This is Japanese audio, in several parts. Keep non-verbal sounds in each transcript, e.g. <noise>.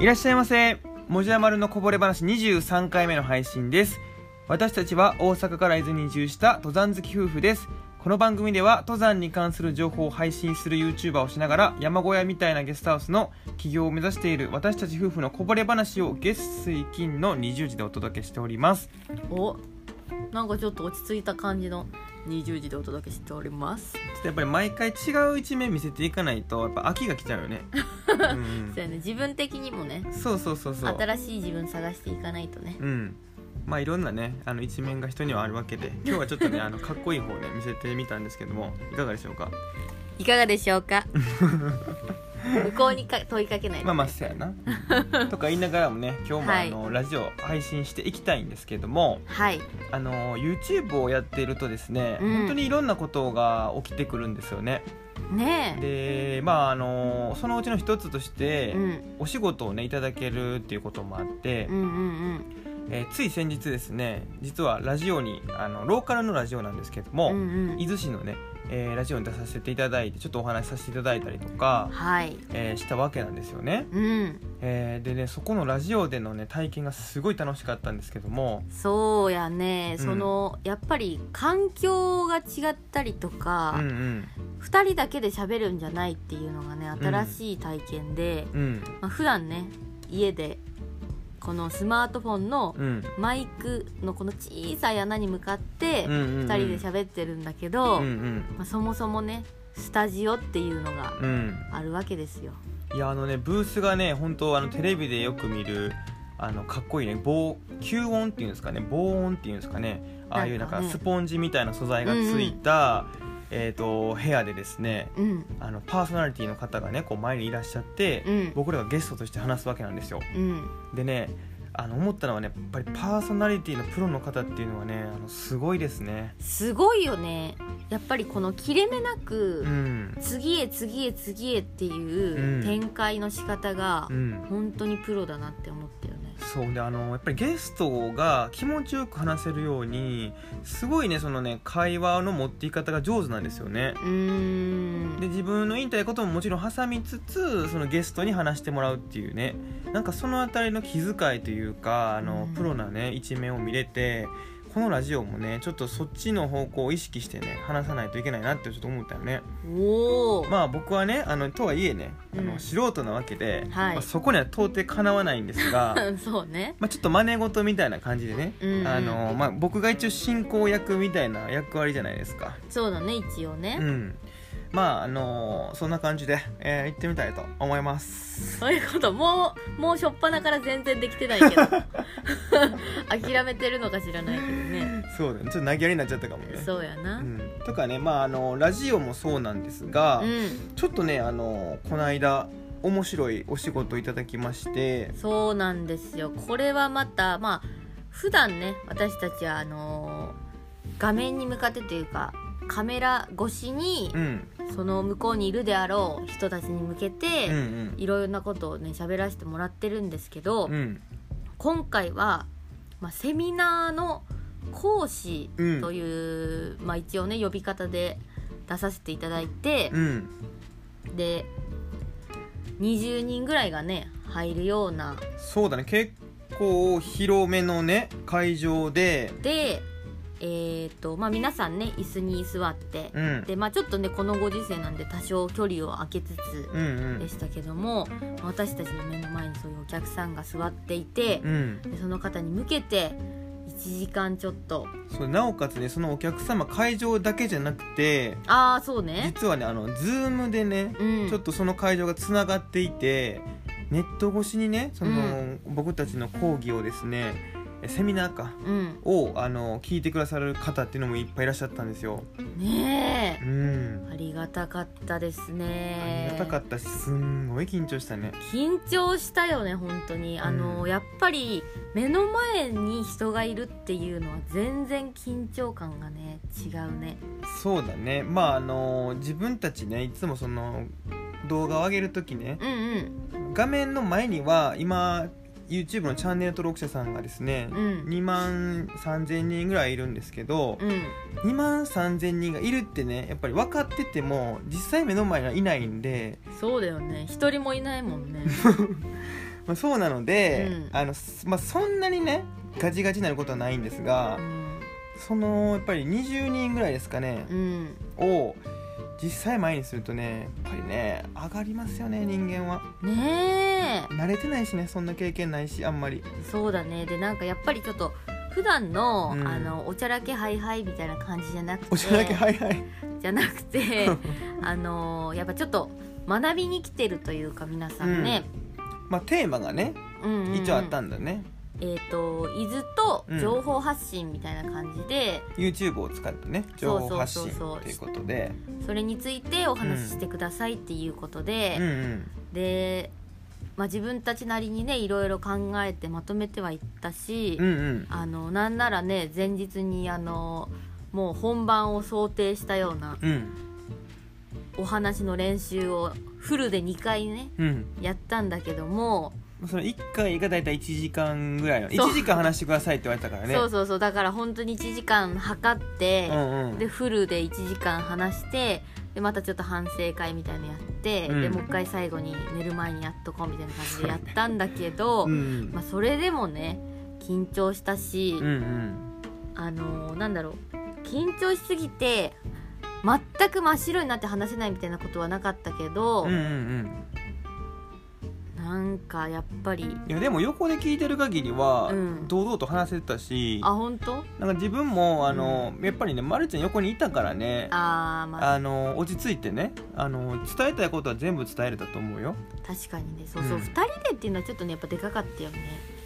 いらっしゃいませ。もじゃまるのこぼれ話23回目の配信です。私たちは大阪から伊豆に移住した登山好き夫婦です。この番組では登山に関する情報を配信する YouTuber をしながら山小屋みたいなゲストハウスの起業を目指している私たち夫婦のこぼれ話を月水金の20時でお届けしております。おなんかちょっと落ち着いた感じの。20時でお届けしております。ちょっとやっぱり毎回違う一面見せていかないとやっぱ飽きが来ちゃうよね。<laughs> うん。そうやね。自分的にもね。そうそうそうそう。新しい自分探していかないとね。うん。まあいろんなねあの一面が人にはあるわけで今日はちょっとね <laughs> あのかっこいい方ね見せてみたんですけどもいかがでしょうか？いかがでしょうか？<laughs> 向こうにか問いかけないまあまあそうやな。<laughs> とか言いながらもね今日もはい。あの、ラジオ配信していきたいんですけどもはい。あの YouTube をやっているとですね、うん。本当にいろんなことが起きてくるんですよね。ねでまああのそのうちの一つとして、え、うん、お仕事をねいただけるっていうこともあって、うんうんうん。えーつい先日ですね実はラジオにあのローカルのラジオなんですけども、うんうん。伊豆市のね、えーラジオに出させていただいてちょっとお話しさせていただいたりとか、はい。えーしたわけなんですよね、うん。えーでねそこのラジオでのね体験がすごい楽しかったんですけどもそうやね、うん。そのやっぱり環境が違ったりとか、うんうん。2人だけで喋るんじゃないっていうのがね新しい体験で、うん。まあ、普段ね家でこのスマートフォンのうん。マイクのこの小さい穴に向かってうんうんうん。2人で喋ってるんだけど、うんうん。まあ、そもそもねスタジオっていうのがうん。あるわけですよ。いやあのねブースがね本当あのテレビでよく見るあのかっこいいね防吸音っていうんですかね防音っていうんですかねああいうなんかなんかね。スポンジみたいな素材がついた、えー、と部屋でですねうん。あのパーソナリティの方がねこう前にいらっしゃって、うん。僕らがゲストとして話すわけなんですよ。うん。でねあの思ったのはねやっぱりパーソナリティのプロの方っていうのはねあのすごいですね。すごいよね。やっぱりこの切れ目なく、うん。次へ次へ次へってうん。いう展開の仕方がうん。本当にプロだなって思ったよね。そうであのやっぱりゲストが気持ちよく話せるようにすごいねそのね会話の持っていき方が上手なんですよね。うーん。で自分の言いたいことももちろん挟みつつそのゲストに話してもらうっていうね。なんかそのあたりの気遣いというかあの、うん。プロなね一面を見れてこのラジオもねちょっとそっちの方向を意識してね話さないといけないなってちょっと思ったよね。おお、まあ僕はねあのとはいえねあの、うん。素人なわけで、はい。まあそこには到底かなわないんですが <laughs> そうね。まあ、ちょっと真似事みたいな感じでね、うん。うんあのまあ、僕が一応進行役みたいな役割じゃないですか。そうだね一応うね。んまああのそんな感じで、えー行ってみたいと思います。そういうこと。もうもう初っ端から全然できてないけど。<laughs> 諦めてるのか知らないけどね。そうだね。ちょっと投げやりになっちゃったかもね。そうやな。ううん。ん、とかねまああのラジオもそうなんですが、ちょっとねあのこの間面白いお仕事をいただきまして。そうなんですよ。これはまたまあ普段ね私たちはあのー画面に向かってというかカメラ越しにうん。その向こうにいるであろう人たちに向けうんうてん。いろいろなことをね喋らせてもらってるんですけど、うん。今回は、まあ、セミナーの講師うん。という、まあ、一応ね呼び方で出させていただいてう、ん。で20人ぐらいがね入るようなそうだね。結構広めのね会場ででえーとまあ、皆さんね椅子に座って、うん。でまあ、ちょっとねこのご時世なんで多少距離を空けつつうんうん。でしたけども、私たちの目の前にそういうお客さんが座っていてう、ん。でその方に向けて1時間ちょっと。そうなおかつねそのお客様会場だけじゃなくてああそうね。実はねあのズームでね、うん。ちょっとその会場がつながっていてネット越しにねその、うん。僕たちの講義をですねえセミナーか。うん。をあの聞いてくださる方っていうのもいっぱいいらっしゃったんですよ。ねえ。うん。ありがたかったですありねがたかった。しすんごい緊張したね。緊張したよね本当に。あの、うん。やっぱり目の前に人がいるっていうのは全然緊張感がね違うね。そうだね。まああの自分たちねいつもその動画を上げる時ねうんうん。画面の前には今 YouTube のチャンネル登録者さんがですね、うん。2万3000人ぐらいいるんですけど、うん。2万3000人がいるってねやっぱり分かってても実際目の前にはいないんでそうだよね。一人もいないもんね。<laughs> まあ、そうなので、うん。あのすまあ、そんなにねガチガチになることはないんですが、うん。そのやっぱり20人ぐらいですかねう、ん。を実際前にするとねやっぱりね上がりますよね人間は。ねえ慣れてないしねそんな経験ないしあんまり。そうだね。でなんかやっぱりちょっと普段の、うん。あのおちゃらけハイハイみたいな感じじゃなくておしゃらけはいはいじゃなくて <laughs> あのやっぱちょっと学びに来てるというか皆さんね、まあテーマがねうんうんうん。一応あったんだね、えっ、と伊豆と情報発信みたいな感じで、YouTube を使ってね情報発信そうそう。そうそうっていうことで。それについてお話ししてくださいっていうことで、うんうん。で、まあ、自分たちなりにねいろいろ考えてまとめてはいったし、うんうん。あのなんならね前日にあのもう本番を想定したようなうん。お話の練習をフルで2回ねうん。やったんだけども、その1回が大体1時間ぐらいのそう。1時間話してくださいって言われたからね。そうそうそう。だから本当に1時間測って、うんうん。でフルで1時間話してでまたちょっと反省会みたいのやって、うん。でもう一回最後に寝る前にやっとこうみたいな感じでやったんだけど、うん。うんまあ、それでもね緊張したし、うんうん。あのーなんだろう緊張しすぎて全く真っ白になって話せないみたいなことはなかったけど、うんうんうんなんかやっぱりいやでも横で聞いてる限りはうん。堂々と話せてたし、あ本当？なんか自分もあの、やっぱりねまるちゃん横にいたからねあーまあ。あの落ち着いてねあの伝えたいことは全部伝えれたと思うよ。確かにね。そうそう、うん。2人でっていうのはちょっとねやっぱでかかったよね。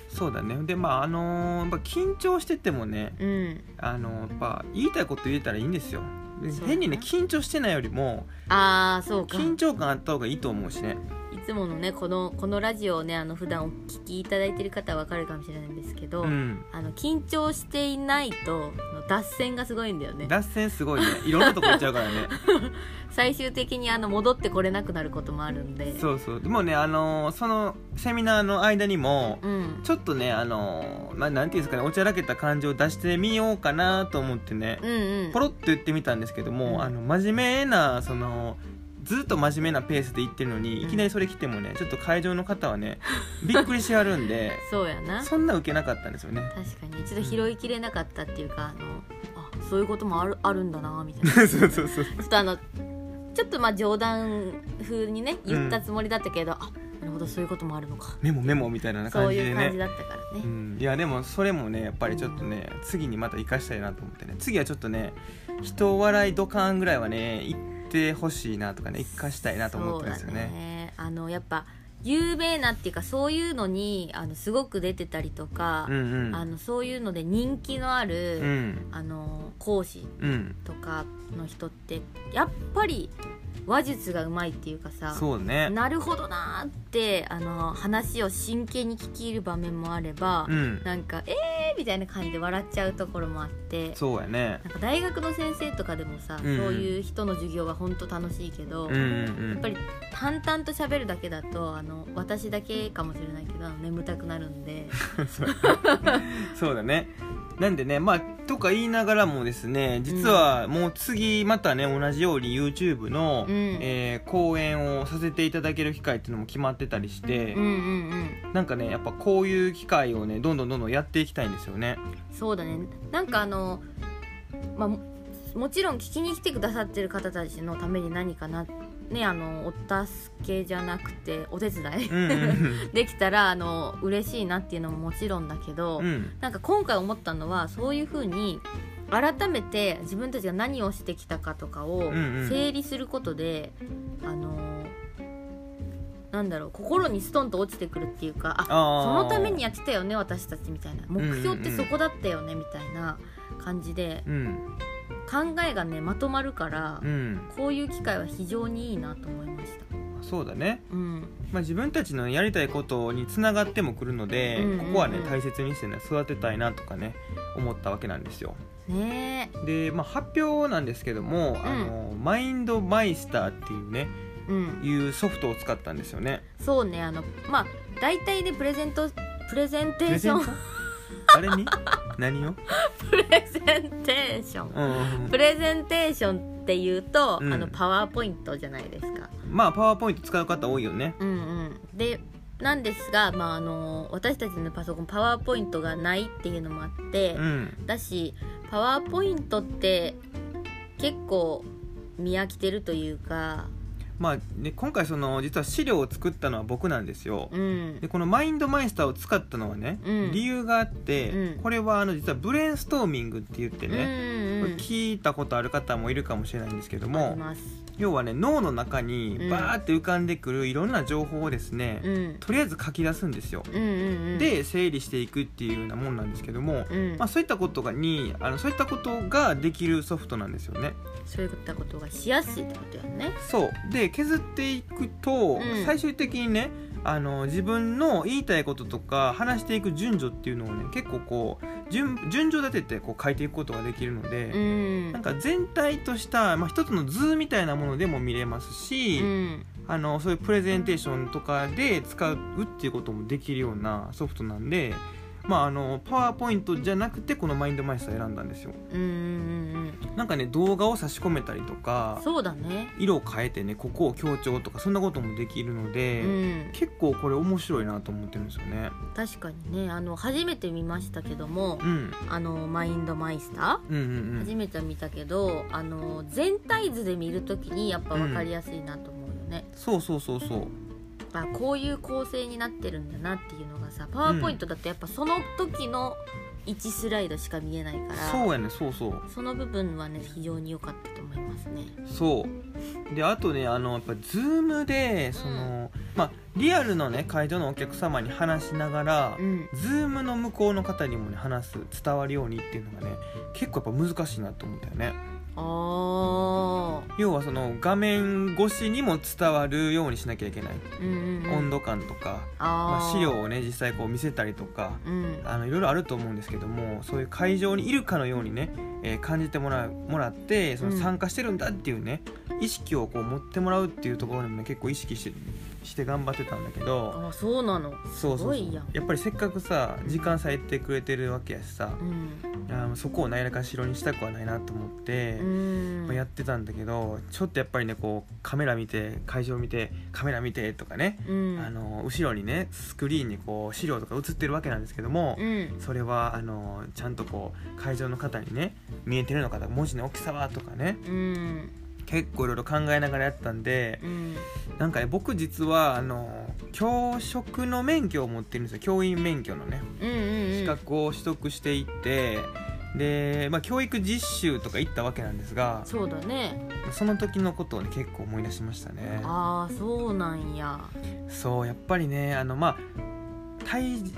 そうだね。でまああのやっぱ緊張しててもねうん。あのやっぱ言いたいこと言えたらいいんですよ。でそうだね変にね緊張してないよりもああそうか。緊張感あった方がいいと思うしね。いつものねこのこのラジオをねあの普段お聞きいただいてる方はわかるかもしれないんですけど、うん。あの緊張していないと脱線がすごいんだよね。脱線すごいね。いろんなとこ行っちゃうからね。<laughs> 最終的にあの戻ってこれなくなることもあるんで。そうそう。でもねあのそのセミナーの間にもうん。ちょっとねあのまあなんていうんですかねおちゃらけた感じを出してみようかなと思ってねうんうん。ポロッと言ってみたんですけども、うん。あの真面目なそのずっと真面目なペースで言ってるのに、うん。いきなりそれ来てもねちょっと会場の方はね <laughs> びっくりしはるんでそうやな。そんな受けなかったんですよね。確かに。一度拾いきれなかったっていうか、あのあそういうこともあるあるんだなみたいな。そうそうそうちょっとあのちょっとまあ冗談風にね言ったつもりだったけど、あなるほどそういうこともあるのか。メモメモみたいなそういう感じでね感じだったからね、うん、いやでもそれもねやっぱりちょっとね、次にまた生かしたいなと思ってね。次はちょっとね人笑いドカンぐらいはね行ってほしいなとかね生かしたいなと思ってるんですよね。ね。あのやっぱ有名なっていうかそういうのにあのすごく出てたりとか、うんうん。あのそういうので人気のある、うん。あの講師うんとかの人ってやっぱり話術がうまいっていうかさそうね。なるほどなーってあの話を真剣に聞き入る場面もあれば、うん。なんかえーみたいな感じで笑っちゃうところもあってそうやね。なんか大学の先生とかでもさ、うん。そういう人の授業が本当楽しいけど、うんうんうん。やっぱり淡々と喋るだけだとあの私だけかもしれないけど眠たくなるんで。<laughs> <laughs> そうだねなんでねまあとか言いながらもですね実はもう次またね同じように YouTube の、うん。えー講演をさせていただける機会っていうのも決まってたりして、うんうんうん。なんかねやっぱこういう機会をねどんどんどんどんやっていきたいんですよね。そうだね。なんかあのまあももちろん聞きに来てくださってる方たちのために何かなねあのお助けじゃなくてお手伝い、うんうん <laughs> できたらあの嬉しいなっていうのももちろんだけど、うん。うんなんか今回思ったのはそういうふうに改めて自分たちが何をしてきたかとかをんうん。整理することで、あのなんだろう心にストンと落ちてくるっていうかあそのためにやってたよね私たちみたいな。目標ってうんうんそこだったよねみたいな感じでうん考えがねまとまるから、うん。こういう機会は非常にいいなと思いました。そうだね、うん、まあ、自分たちのやりたいことにつながってもくるので、うんうんうん。ここはね大切にしてね育てたいなとかね思ったわけなんですよ。ねで、まあ、発表なんですけども、あのマインドマイスターっていうねえ、うん、いうソフトを使ったんですよね。そうねあのまあ大体でプレゼントプレゼンテーション誰に？何を、プレゼンテーション。うんうんプレゼンテーションっていうと、うん。あのパワーポイントじゃないですか。まあパワーポイント使う方多いよね。うんうん。でなんですが、まあ、あの私たちのパソコンパワーポイントがないっていうのもあって、うん。だしパワーポイントって結構見飽きてるというかまあね今回その実は資料を作ったのは僕なんですよ。うん。でこのマインドマイスターを使ったのはね、うん。理由があって、うん。これはあの実はブレインストーミングって言ってね、うんうん聞いたことある方もいるかもしれないんですけどあもります要はね脳の中にうん。バーって浮かんでくるいろんな情報をですね、うん。とりあえず書き出すんですよ、うんうんうん。で整理していくっていうようなもんなんですけども、うん。まあ、そういったことがにあのそういったことができるソフトなんですよね。そういったことがしやすいってことやね。そう。で削っていくと、うん。最終的にねあの自分の言いたいこととか話していく順序っていうのをね結構こう順順序立ててこう書いていくことができるので、うん。なんか全体とした、まあ、一つの図みたいなものでも見れますし、うん。あのそういうプレゼンテーションとかで使うっていうこともできるようなソフトなんで、まあ、あのパワーポイントじゃなくてこのマインドマイスター選んだんですよ。うんうんうんなんかね動画を差し込めたりとかそうだね。色を変えてねここを強調とかそんなこともできるので、うん。結構これ面白いなと思ってるんですよね。確かにね。あの初めて見ましたけどもうん。あのマインドマイスタうんうんー初めて見たけどあの全体図で見るときにやっぱ分かりやすいなと思うよね、そうそうそうそうあこういう構成になってるんだなっていうのがさパワーポイントだとやっぱその時の1スライドしか見えないからそうやねそうそう。その部分はね非常に良かったと思いますね。そう。であとねあのやっぱズームでその、まあリアルのね会場のお客様に話しながら、うん。ズームの向こうの方にもね話す伝わるようにっていうのがね結構やっぱ難しいなと思ったよね要はその画面越しにも伝わるようにしなきゃいけない、うんうんうん。温度感とか、あまあ、ー資料をね実際こう見せたりとかうん。あのいろいろあると思うんですけどもそういう会場にいるかのようにね、えー感じてもらうもらってそのうん。参加してるんだっていうね、意識をこう持ってもらうっていうところにもね結構意識してして頑張ってたんだけどあそうなの？そうそうそう。すごいやん。やっぱりせっかくさ時間割いてくれてるわけやしさうん。あのそこを何らかしろにしたくはないなと思って。うん。まあやってたんだけどちょっとやっぱりねこうカメラ見て会場見てカメラ見てとかね、うん。あの後ろにねスクリーンにこう資料とか映ってるわけなんですけども、うん。それはあのちゃんとこう会場の方にね見えてるのか文字の大きさはとかねうん結構いろいろ考えながらやったんでうん。なんかね僕実はあの教職の免許を持ってるんですよ。教員免許のね。うんうんうん。資格を取得していって、で、まあ、教育実習とか行ったわけなんですがそうだね。その時のことをね結構思い出しましたね。ああそうなんや。そうやっぱりねあのまあ対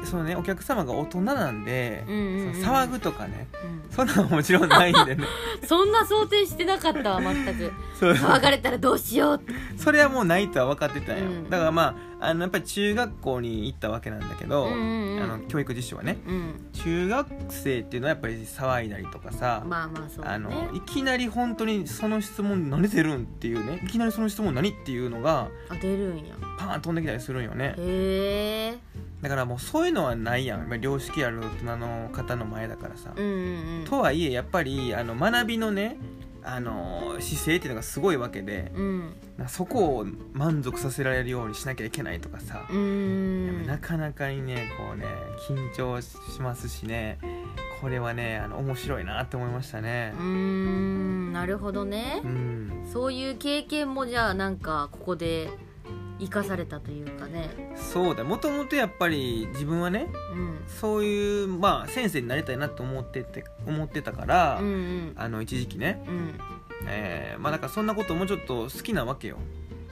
そのねお客様が大人なんで、うんうんうん。騒ぐとかねうん。そんなのもちろんないんでね。<laughs> そんな想定してなかったわ全く。騒がれたらどうしようって。それはもうないとは分かってたんよ、うん。だからまああのやっぱり中学校に行ったわけなんだけど、うんうんうん。あの教育実習はね。うん。中学生っていうのはやっぱり騒いだりとかさ、まあまあそうだあのねいきなり本当にその質問何出るんっていうねいきなりその質問何っていうのがあ出るんや。パーン飛んできたりするんよね。へえだからもうそういうのはないやん。良識ある大人の方の前だからさ、うんうんうん。とはいえやっぱりあの学びのねあの姿勢っていうのがすごいわけでうん。なそこを満足させられるようにしなきゃいけないとかさ、なかなかにねこうね緊張しますしねこれはねあの面白いなって思いましたね。うーんなるほどね。うん。そういう経験もじゃあなんかここで生かされたというかね。そうだ。もともとやっぱり自分はねうん。そういうまあ先生になりたいなと思ってて思ってたから、うんうん。あの一時期ね、うん。えーまあだからそんなこともちょっと好きなわけよ。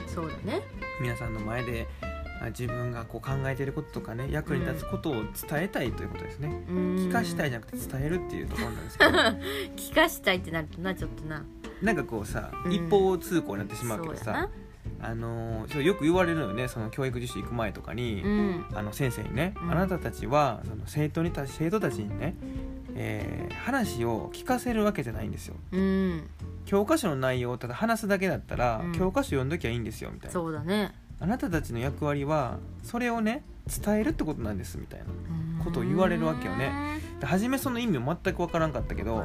そうだね。皆さんの前であ自分がこう考えていることとかね役に立つことを伝えたいということですね、聞聞かしたいじゃなくて伝えるっていうところなんですけど。<laughs> 聞かしたいってなるとなちょっとな。なんかこうさ、うん。一方通行になってしまうけどさあのーそうよく言われるのよねその教育実習行く前とかに、うん。あの先生にね、うん。あなたたちはその生徒にた生徒たちにね、えー話を聞かせるわけじゃないんですよ。うん。教科書の内容をただ話すだけだったら、うん。教科書読んどきゃいいんですよみたいな。そうだね。あなたたちの役割はそれをね伝えるってことなんですみたいなことを言われるわけよね。で初めその意味を全く分からんかったけど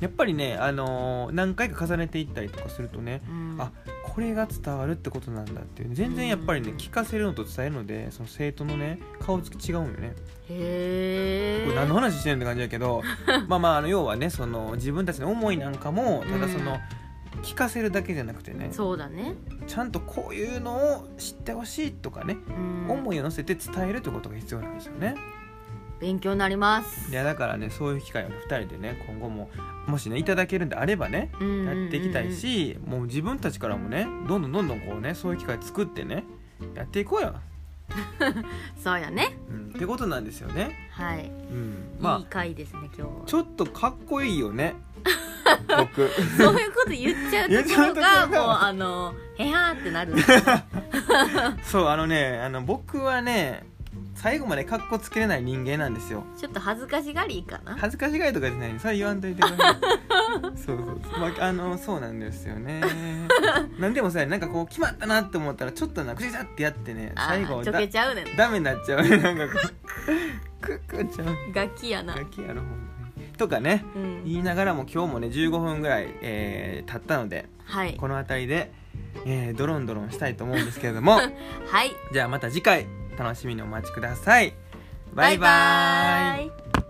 やっぱりね、あのー何回か重ねていったりとかするとねうん。あこれが伝わるってことなんだっていうね。全然やっぱりね聞かせるのと伝えるのでその生徒のね顔つき違うんよね。へえこれ何の話してるんって感じだけど <laughs> まあまああの要はねその自分たちの思いなんかもただその、聞かせるだけじゃなくてねそうだね。ちゃんとこういうのを知ってほしいとかね、うん。思いを乗せて伝えるってことが必要なんですよね勉強になります。いやだからねそういう機会を、ね、2人でね今後ももしねいただけるんであればねうんうんうん。うんやっていきたいし、もう自分たちからもねどんどんどんどんこうねそういう機会作ってねやっていこうよ、<laughs> そうやね。うん、ってことなんですよね、はい、うん、いまあい回ですね今日は。ちょっとかっこいいよね。<laughs> 僕。そういうこと言っちゃうところが言っちゃうところが。もうあのへはーってなる <laughs> そうあのねあの僕はね最後までかっこつけれない人間なんですよ。ちょっと恥ずかしがりかな？恥ずかしがりとかじゃない。それ言わんといてくださいそうそうそう、まあ、あのそうなんですよね。なんでもさなんかこう決まったなって思ったらちょっとなくしちゃってやってね。あ最後ーちょけちゃうねんダメになっちゃうね。なんかこうクックちゃう楽器やなガキやろほんまに。とかね。うん。言いながらも今日もね15分ぐらい、えー経ったのではい。この辺りで、えードロンドロンしたいと思うんですけれども。<laughs> はい。じゃあまた次回楽しみにお待ちください。バイバーイ。バイバーイ。